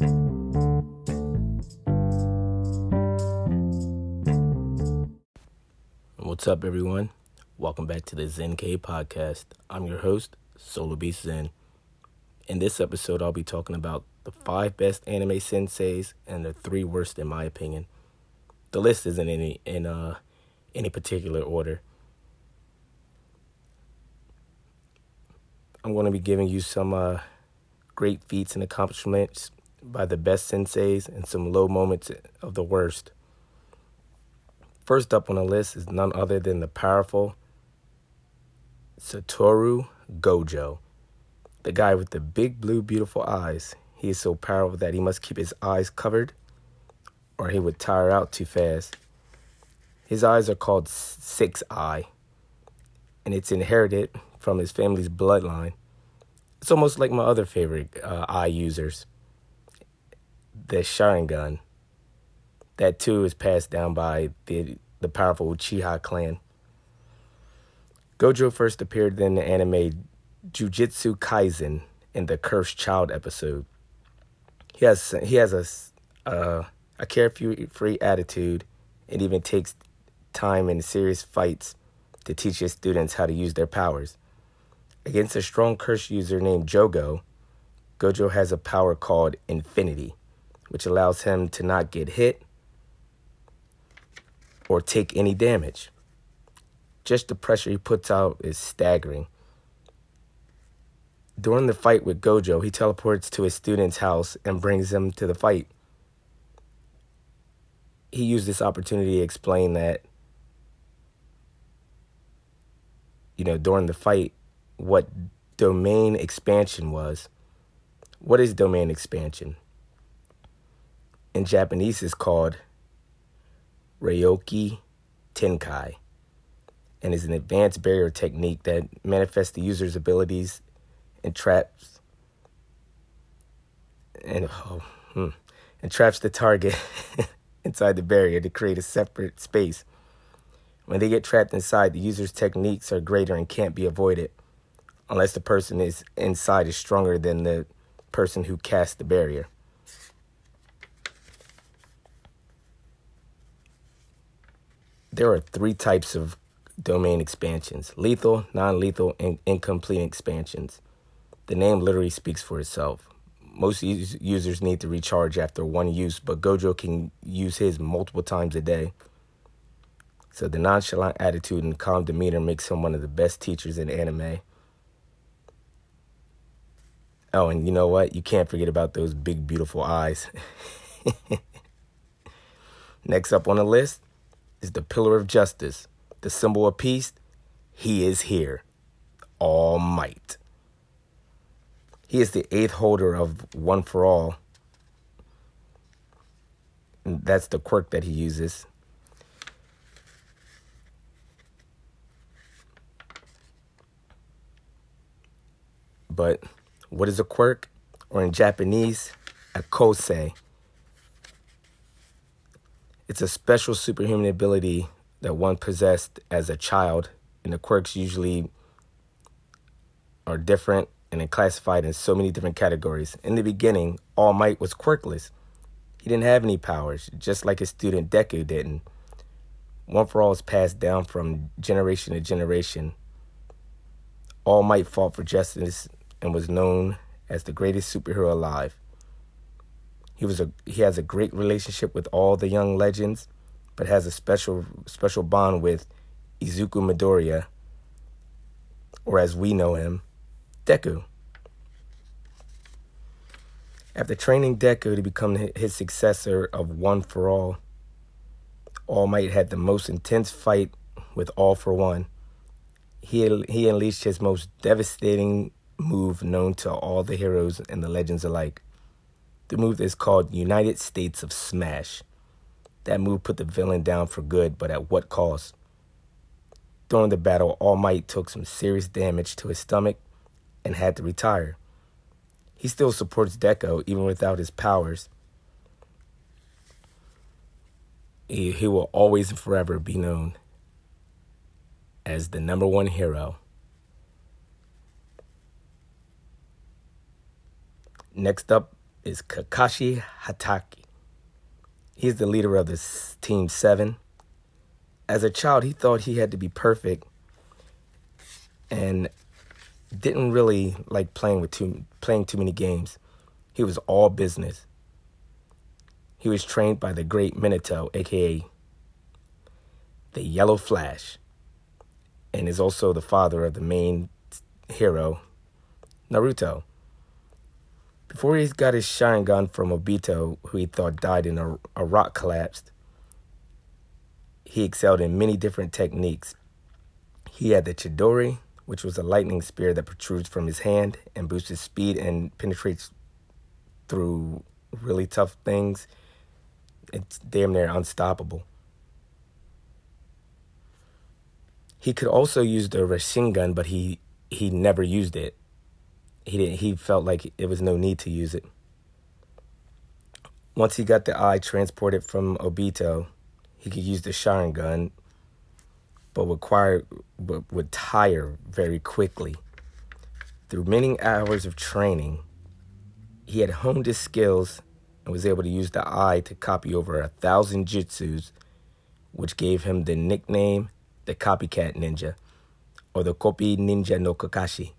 What's up, everyone? Welcome back to the Zen K podcast. I'm your host, Solar Beast Zen. In this episode, I'll be talking about the five best anime senseis and the three worst, in my opinion. The list isn't any in uh any particular order. I'm going to be giving you some uh, great feats and accomplishments by the best senseis and some low moments of the worst. First up on the list is none other than the powerful Satoru Gojo, the guy with the big blue beautiful eyes. He is so powerful that he must keep his eyes covered or he would tire out too fast. His eyes are called Six Eye, and it's inherited from his family's bloodline. It's almost like my other favorite uh, eye users, the Sharingan that too is passed down by the the powerful Uchiha clan. Gojo first appeared in the anime Jujutsu Kaisen in the Cursed Child episode. He has he has a uh, a carefree attitude and even takes time in serious fights to teach his students how to use their powers. Against a strong curse user named Jogo, Gojo has a power called Infinity, which allows him to not get hit or take any damage. Just the pressure he puts out is staggering. During the fight with Gojo, he teleports to his student's house and brings them to the fight. He used this opportunity to explain that, you know, during the fight, what domain expansion was. What is domain expansion? In Japanese, it's called Ryoiki Tenkai and is an advanced barrier technique that manifests the user's abilities and traps and oh, hmm, and traps the target inside the barrier to create a separate space. When they get trapped inside, the user's techniques are greater and can't be avoided unless the person is inside is stronger than the person who cast the barrier. There are three types of domain expansions lethal, non lethal, and incomplete expansions. The name literally speaks for itself. Most users need to recharge after one use, but Gojo can use his multiple times a day. So the nonchalant attitude and calm demeanor makes him one of the best teachers in anime. Oh, and you know what? You can't forget about those big, beautiful eyes. Next up on the list is the pillar of justice, the symbol of peace. He is here, All Might. He is the eighth holder of One for All. And that's the quirk that he uses. But what is a quirk? Or in Japanese, a kosei. It's a special superhuman ability that one possessed as a child, and the quirks usually are different and are classified in so many different categories. In the beginning, All Might was quirkless. He didn't have any powers, just like his student Deku didn't. One for All is passed down from generation to generation. All Might fought for justice and was known as the greatest superhero alive. He was a he has a great relationship with all the young legends, but has a special special bond with Izuku Midoriya, or as we know him, Deku. After training Deku to become his successor of One for All, All Might had the most intense fight with All for One. He, he unleashed his most devastating move known to all the heroes and the legends alike. The move is called United States of Smash. That move put the villain down for good, but at what cost? During the battle, All Might took some serious damage to his stomach and had to retire. He still supports Deku even without his powers. He, he will always and forever be known as the number one hero. Next up is Kakashi Hatake. He's the leader of the Team 7. As a child, he thought he had to be perfect and didn't really like playing with too playing too many games. He was all business. He was trained by the great Minato, aka the Yellow Flash, and is also the father of the main hero, Naruto. Before he got his Sharingan from Obito, who he thought died in a, a rock collapse, he excelled in many different techniques. He had the Chidori, which was a lightning spear that protrudes from his hand and boosts his speed and penetrates through really tough things. It's damn near unstoppable. He could also use the Rasengan, but he he never used it. He didn't, he felt like it was no need to use it. Once he got the eye transported from Obito, he could use the Sharingan but required but would tire very quickly. Through many hours of training, he had honed his skills and was able to use the eye to copy over a thousand jutsus, which gave him the nickname the copycat ninja or the Kopi Ninja no Kakashi.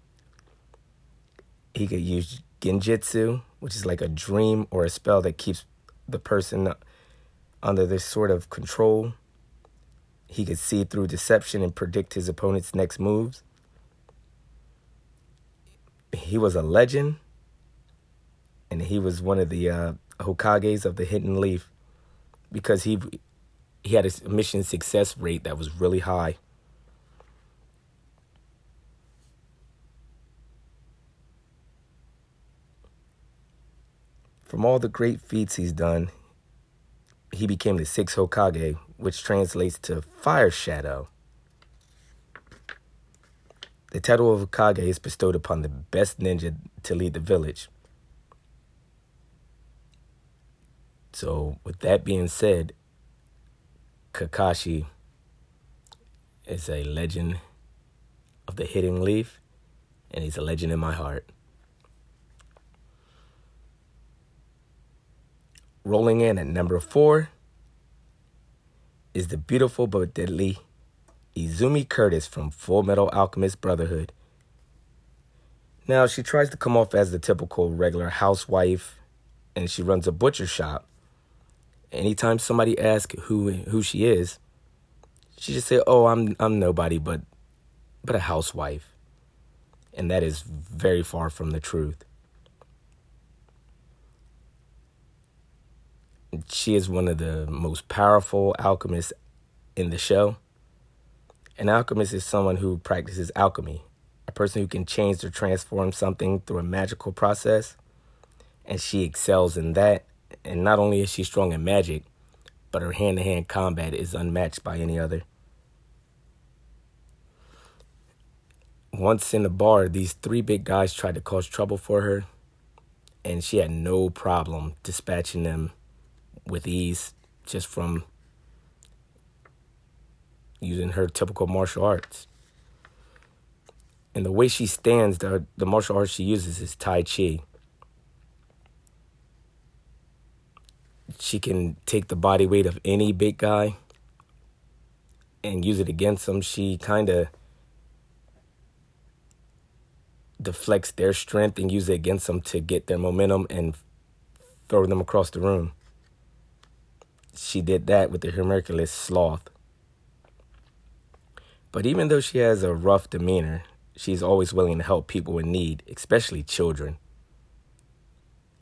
He could use Genjutsu, which is like a dream or a spell that keeps the person under this sort of control he could see through deception and predict his opponent's next moves. He was a legend, and he was one of the uh, Hokages of the Hidden Leaf because he he had a mission success rate that was really high. From all the great feats he's done, he became the sixth Hokage, which translates to fire shadow. The title of Hokage is bestowed upon the best ninja to lead the village. So, with that being said, Kakashi is a legend of the Hidden Leaf, and he's a legend in my heart. Rolling in at number four is the beautiful but deadly Izumi Curtis from Full Metal Alchemist Brotherhood. Now, she tries to come off as the typical regular housewife and she runs a butcher shop. Anytime somebody asks who who she is, she just say, "Oh, I'm I'm nobody but but a housewife." And that is very far from the truth. She is one of the most powerful alchemists in the show. An alchemist is someone who practices alchemy, a person who can change or transform something through a magical process. And she excels in that. And not only is she strong in magic, but her hand to hand combat is unmatched by any other. Once in the bar, these three big guys tried to cause trouble for her, and she had no problem dispatching them with ease just from using her typical martial arts. And the way she stands, the, the martial arts she uses is Tai Chi. She can take the body weight of any big guy and use it against them. She kind of deflects their strength and use it against them to get their momentum and throw them across the room she did that with the Homunculus sloth. But even though she has a rough demeanor, she's always willing to help people in need, especially children.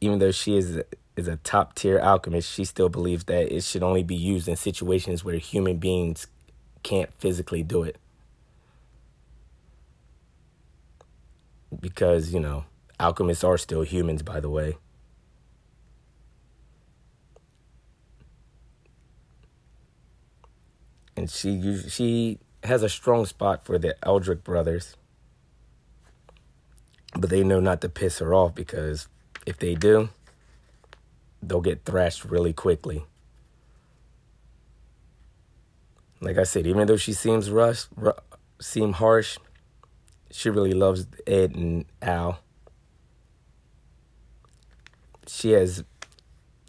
Even though she is is a top tier alchemist, she still believes that it should only be used in situations where human beings can't physically do it. Because, you know, alchemists are still humans, by the way. And she she has a strong spot for the Elric brothers. But they know not to piss her off because if they do, they'll get thrashed really quickly. Like I said, even though she seems rush, ru- seem harsh, she really loves Ed and Al. she has,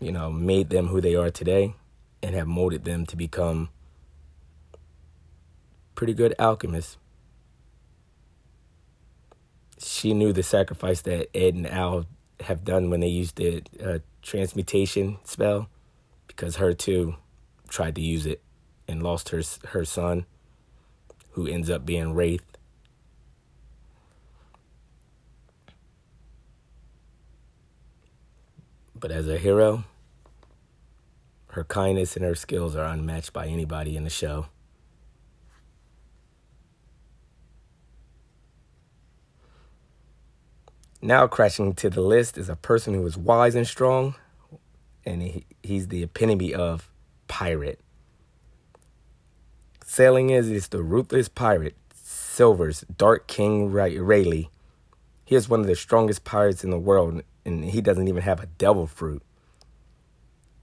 you know, made them who they are today and have molded them to become pretty good alchemists. She knew the sacrifice that Ed and Al have done when they used the uh, transmutation spell because her too tried to use it and lost her her son who ends up being Wraith. But as a hero, her kindness and her skills are unmatched by anybody in the show. Now, crashing to the list is a person who is wise and strong, and he, he's the epitome of pirate. Sailing is is the ruthless pirate, Silvers Dark King Rayleigh. He is one of the strongest pirates in the world, and he doesn't even have a devil fruit.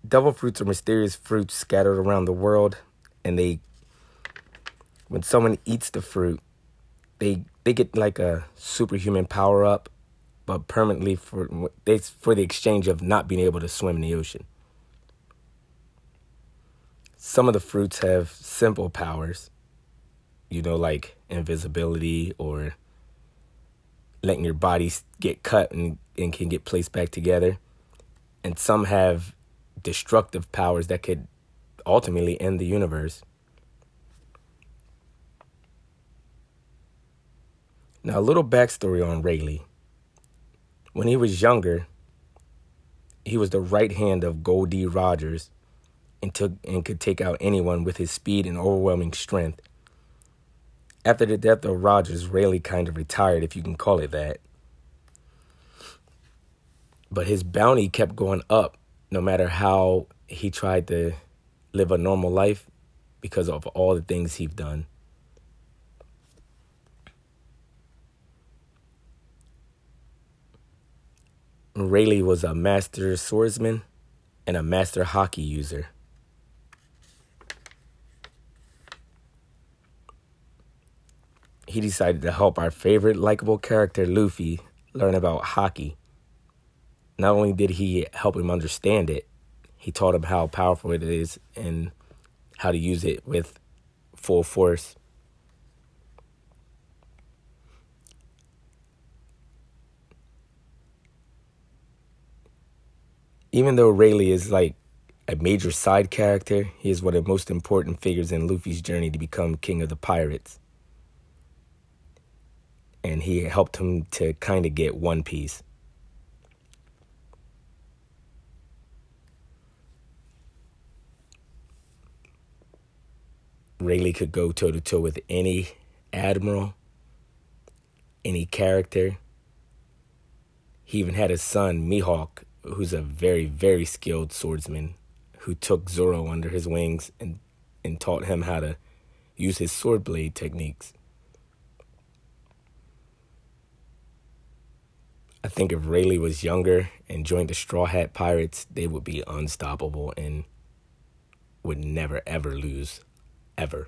Devil fruits are mysterious fruits scattered around the world, and they, when someone eats the fruit, they they get like a superhuman power up but permanently for they for the exchange of not being able to swim in the ocean. Some of the fruits have simple powers, you know, like invisibility or letting your body get cut and, and can get placed back together. And some have destructive powers that could ultimately end the universe. Now, a little backstory on Rayleigh. When he was younger, he was the right hand of Gol D. Rogers and, took, and could take out anyone with his speed and overwhelming strength. After the death of Rogers, Rayleigh kind of retired, if you can call it that. But his bounty kept going up no matter how he tried to live a normal life because of all the things he's done. Rayleigh was a master swordsman and a master Haki user. He decided to help our favorite likable character, Luffy, learn about Haki. Not only did he help him understand it, he taught him how powerful it is and how to use it with full force. Even though Rayleigh is like a major side character, he is one of the most important figures in Luffy's journey to become king of the pirates. And he helped him to kind of get One Piece. Rayleigh could go toe to toe with any admiral, any character. He even had his son, Mihawk, who's a very, very skilled swordsman who took Zoro under his wings and, and taught him how to use his sword blade techniques. I think if Rayleigh was younger and joined the Straw Hat Pirates, they would be unstoppable and would never ever lose. Ever.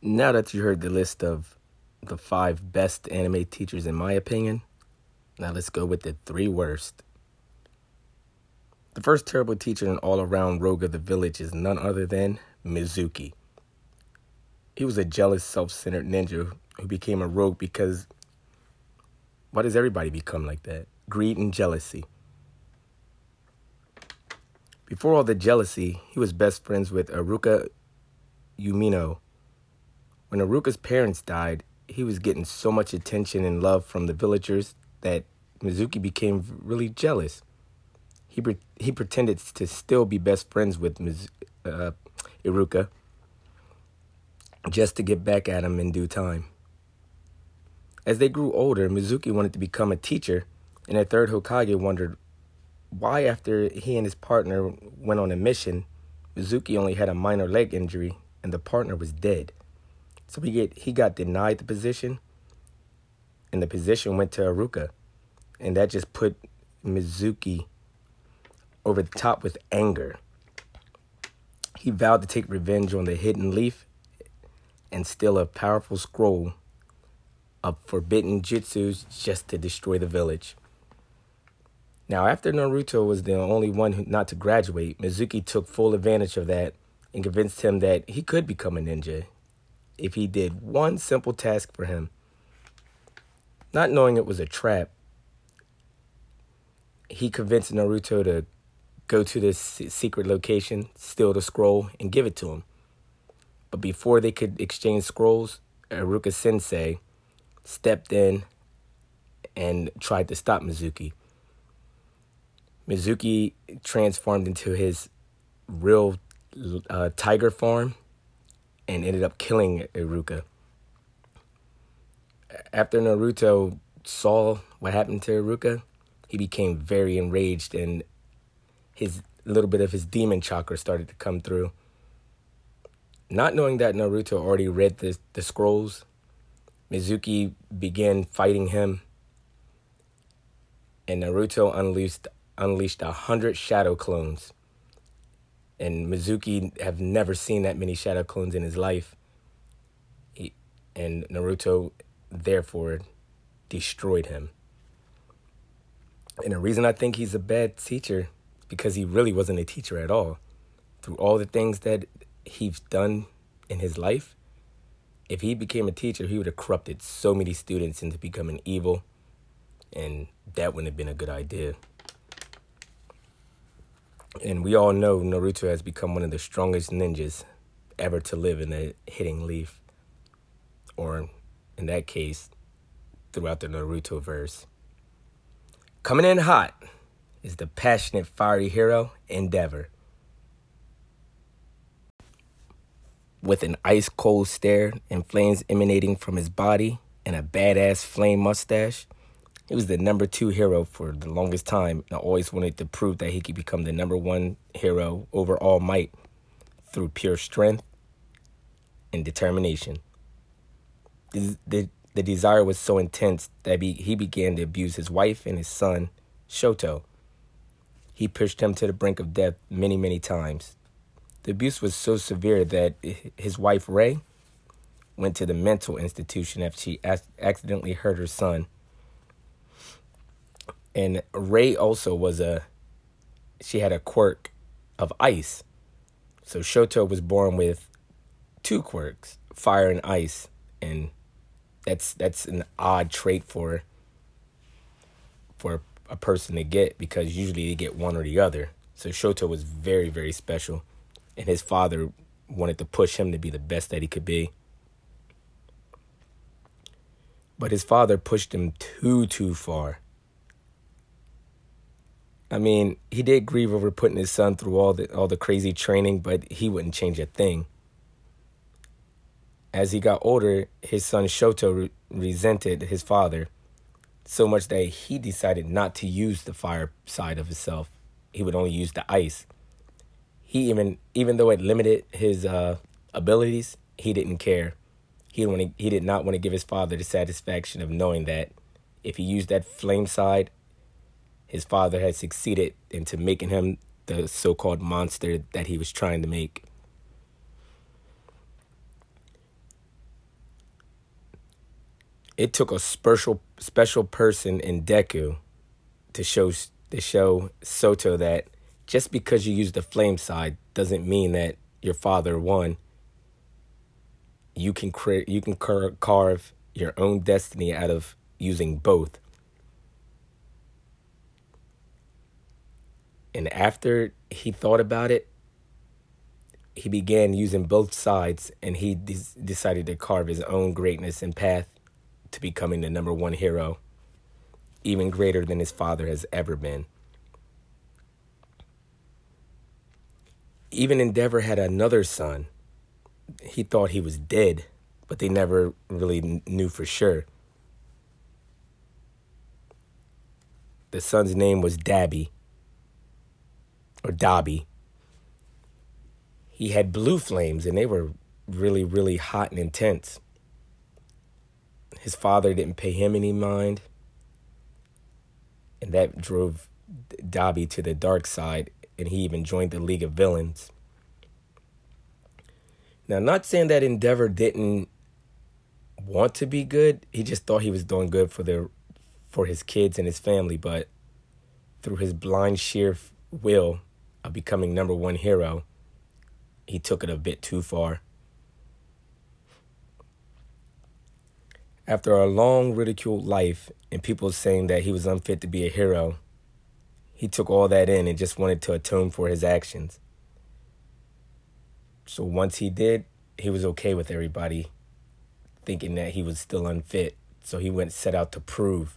Now that you heard the list of the five best anime teachers in my opinion. Now let's go with the three worst. The first terrible teacher and all around rogue of the village is none other than Mizuki. He was a jealous, self centered ninja who became a rogue because why does everybody become like that? Greed and jealousy. Before all the jealousy, he was best friends with Iruka Umino. When Iruka's parents died, he was getting so much attention and love from the villagers that Mizuki became really jealous. He pre- he pretended to still be best friends with Miz- uh, Iruka just to get back at him in due time. As they grew older, Mizuki wanted to become a teacher, and the third Hokage wondered why, after he and his partner went on a mission, Mizuki only had a minor leg injury and the partner was dead. So he get he got denied the position, and the position went to Iruka, and that just put Mizuki over the top with anger. He vowed to take revenge on the hidden leaf and steal a powerful scroll of forbidden jutsus just to destroy the village. Now, after Naruto was the only one who, not to graduate, Mizuki took full advantage of that and convinced him that he could become a ninja if he did one simple task for him. Not knowing it was a trap, he convinced Naruto to go to this secret location, steal the scroll, and give it to him. But before they could exchange scrolls, Iruka Sensei stepped in and tried to stop Mizuki. Mizuki transformed into his real uh, tiger form and ended up killing Iruka. After Naruto saw what happened to Iruka, he became very enraged and his little bit of his demon chakra started to come through. Not knowing that Naruto already read the, the scrolls, Mizuki began fighting him, and Naruto unleashed unleashed a hundred shadow clones. And Mizuki have never seen that many shadow clones in his life. He, and Naruto therefore destroyed him. And the reason I think he's a bad teacher because he really wasn't a teacher at all. Through all the things that he's done in his life, if he became a teacher, he would have corrupted so many students into becoming evil, and that wouldn't have been a good idea. And we all know Naruto has become one of the strongest ninjas ever to live in a Hidden Leaf, or in that case, throughout the Naruto verse. Coming in hot is the passionate, fiery hero, Endeavor. With an ice cold stare and flames emanating from his body and a badass flame mustache, he was the number two hero for the longest time and always wanted to prove that he could become the number one hero over All Might through pure strength and determination. The, the, the desire was so intense that he, he began to abuse his wife and his son, Shoto, he pushed him to the brink of death many, many times. The abuse was so severe that his wife, Rei, went to the mental institution after she accidentally hurt her son. And Rei also was a, she had a quirk of ice. So Shoto was born with two quirks, fire and ice. And that's that's an odd trait for for a person to get because usually they get one or the other. So Shoto was very, very special. And his father wanted to push him to be the best that he could be. But his father pushed him too, too far. I mean, he did grieve over putting his son through all the all the crazy training, but he wouldn't change a thing. As he got older, his son Shoto re- resented his father so much that he decided not to use the fire side of himself. He would only use the ice. He even even though it limited his uh, abilities, he didn't care. He want to, he did not want to give his father the satisfaction of knowing that if he used that flame side, his father had succeeded into making him the so-called monster that he was trying to make. it took a special special person in Deku to show to show Shoto that just because you use the flame side doesn't mean that your father won. You can create you can carve your own destiny out of using both. And after he thought about it, he began using both sides and he de- decided to carve his own greatness and path to becoming the number one hero, even greater than his father has ever been. Even Endeavor had another son. He thought he was dead, but they never really knew for sure. The son's name was Dabi, or Dabi. He had blue flames, and they were really, really hot and intense. His father didn't pay him any mind. And that drove Dabi to the dark side, and he even joined the League of Villains. Now, not saying that Endeavor didn't want to be good. He just thought he was doing good for the for his kids and his family, but through his blind sheer will of becoming number one hero, he took it a bit too far. After a long ridiculed life and people saying that he was unfit to be a hero, he took all that in and just wanted to atone for his actions. So once he did, he was okay with everybody thinking that he was still unfit. So he went set out to prove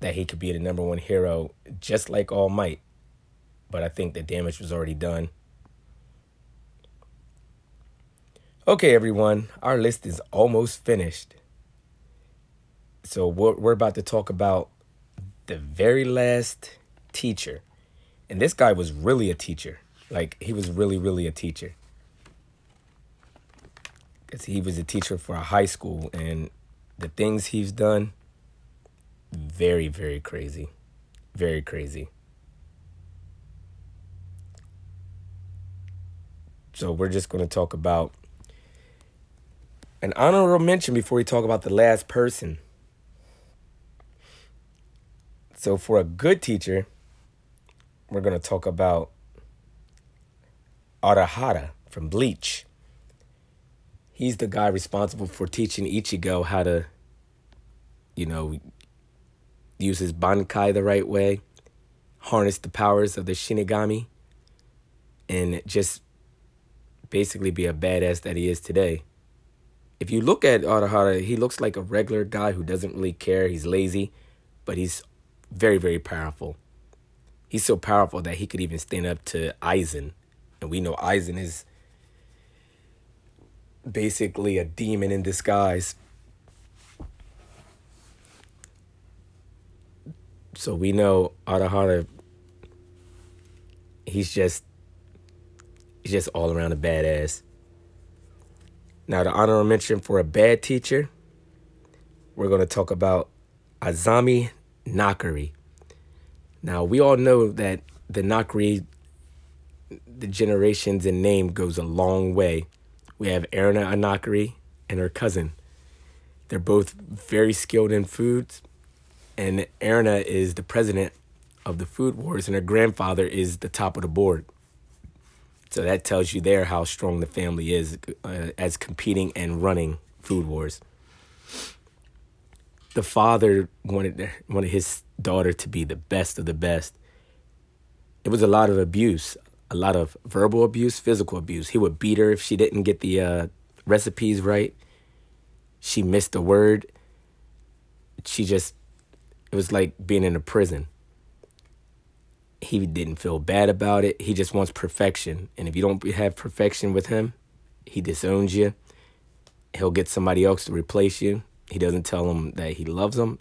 that he could be the number one hero just like All Might. But I think the damage was already done. Okay, everyone, our list is almost finished. So we're, we're about to talk about the very last teacher. And this guy was really a teacher. Like, he was really, really a teacher. Because he was a teacher for a high school, and the things he's done, very, very crazy. Very crazy. So we're just going to talk about an honorable mention before we talk about the last person. So for a good teacher, we're going to talk about Urahara from Bleach. He's the guy responsible for teaching Ichigo how to, you know, use his Bankai the right way, harness the powers of the Shinigami, and just basically be a badass that he is today. If you look at Urahara, he looks like a regular guy who doesn't really care. He's lazy, but he's very, very powerful. He's so powerful that he could even stand up to Aizen. And we know Aizen is basically a demon in disguise. So we know Urahara, he's just he's just all around a badass. Now the honorable mention for a bad teacher, we're gonna talk about Azami Nakiri. Now we all know that the Nakiri, the generations and name goes a long way. We have Erina Anakiri and her cousin. They're both very skilled in foods, and Erina is the president of the Food Wars, and her grandfather is the top of the board. So that tells you there how strong the family is uh, as competing and running Food Wars. The father wanted wanted his daughter to be the best of the best. It was a lot of abuse, a lot of verbal abuse, physical abuse. He would beat her if she didn't get the uh, recipes right. She missed a word. She just, it was like being in a prison he didn't feel bad about it. He just wants perfection. And if you don't have perfection with him, he disowns you. He'll get somebody else to replace you. He doesn't tell him that he loves him.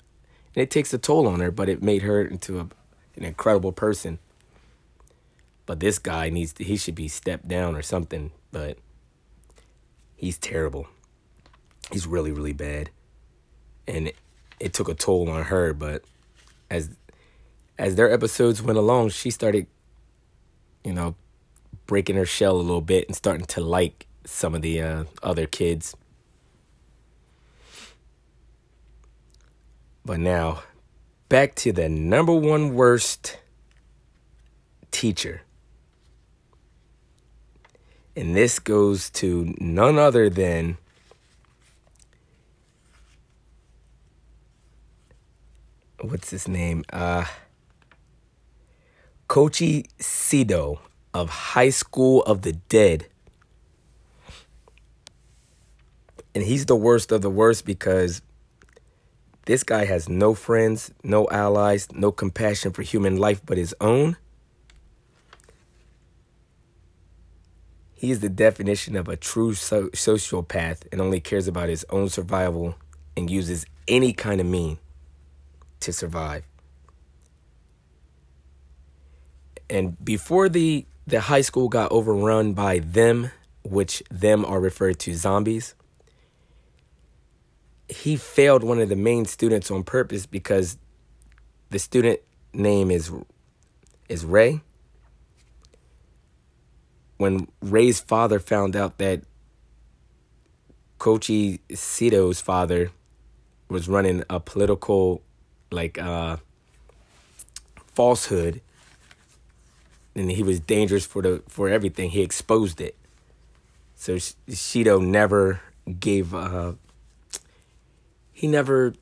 And it takes a toll on her, but it made her into a, an incredible person. But this guy needs to, he should be stepped down or something, but he's terrible. He's really, really bad. And it, it took a toll on her, but as as their episodes went along, she started, you know, breaking her shell a little bit and starting to like some of the uh, other kids. But now, back to the number one worst teacher. And this goes to none other than what's his name? Uh Koichi Shido of High School of the Dead. And he's the worst of the worst because this guy has no friends, no allies, no compassion for human life but his own. He is the definition of a true so- sociopath and only cares about his own survival and uses any kind of mean to survive. And before the the high school got overrun by them, which them are referred to zombies, he failed one of the main students on purpose because the student name is is Ray. When Ray's father found out that Koichi Sato's father was running a political like uh falsehood and he was dangerous for the for everything. He exposed it. So Shido never gave uh he never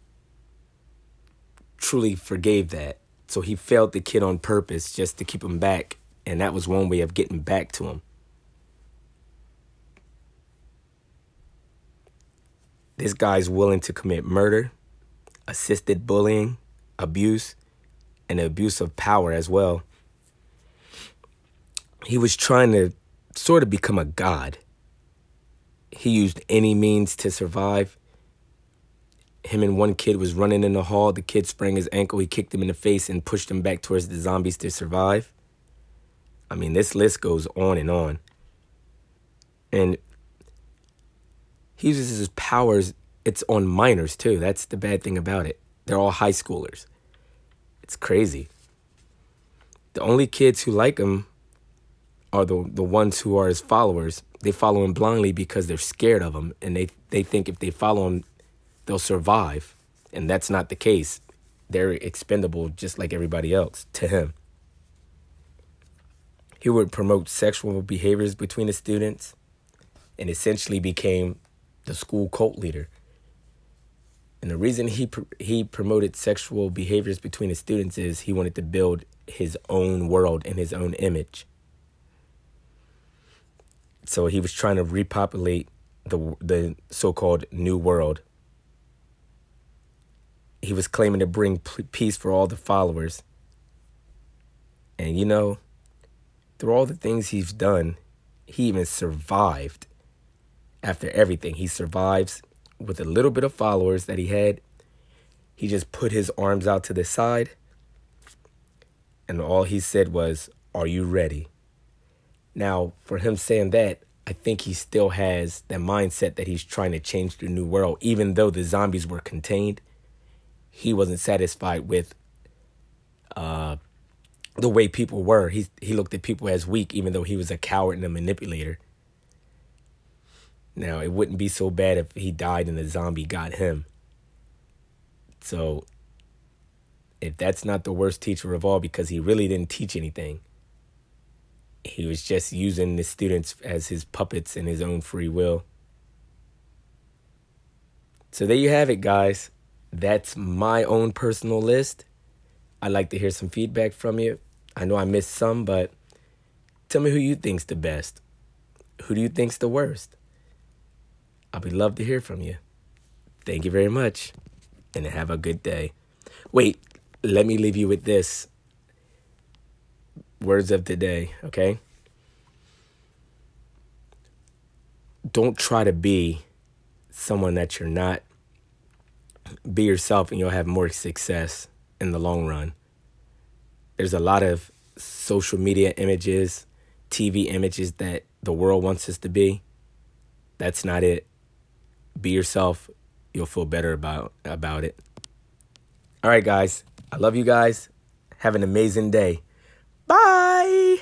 truly forgave that. So he failed the kid on purpose just to keep him back, and that was one way of getting back to him. This guy's willing to commit murder, assisted bullying, abuse, and abuse of power as well. He was trying to sort of become a god. He used any means to survive. Him and one kid was running in the hall. The kid sprang his ankle. He kicked him in the face and pushed him back towards the zombies to survive. I mean, this list goes on and on. And he uses his powers. It's on minors too. That's the bad thing about it. They're all high schoolers. It's crazy. The only kids who like him are the the ones who are his followers. They follow him blindly because they're scared of him, and they they think if they follow him, they'll survive, and that's not the case. They're expendable just like everybody else to him. He would promote sexual behaviors between the students, and essentially became the school cult leader. And the reason he he promoted sexual behaviors between the students is he wanted to build his own world in his own image. So he was trying to repopulate the the so-called new world. He was claiming to bring peace for all the followers. And you know, through all the things he's done, he even survived after everything. He survives with a little bit of followers that he had. He just put his arms out to the side. And all he said was, Are you ready? Now, for him saying that, I think he still has that mindset that he's trying to change the new world. Even though the zombies were contained, he wasn't satisfied with uh, the way people were. He he looked at people as weak, even though he was a coward and a manipulator. Now, it wouldn't be so bad if he died and the zombie got him. So, if that's not the worst teacher of all because he really didn't teach anything, he was just using the students as his puppets in his own free will. So, there you have it, guys. That's my own personal list. I'd like to hear some feedback from you. I know I missed some, but tell me who you think's the best. Who do you think's the worst? I'd be love to hear from you. Thank you very much, and have a good day. Wait, let me leave you with this words of the day, okay? Don't try to be someone that you're not. Be yourself, and you'll have more success in the long run. There's a lot of social media images, TV images that the world wants us to be. That's not it be yourself. You'll feel better about about it. All right, guys. I love you guys. Have an amazing day. Bye.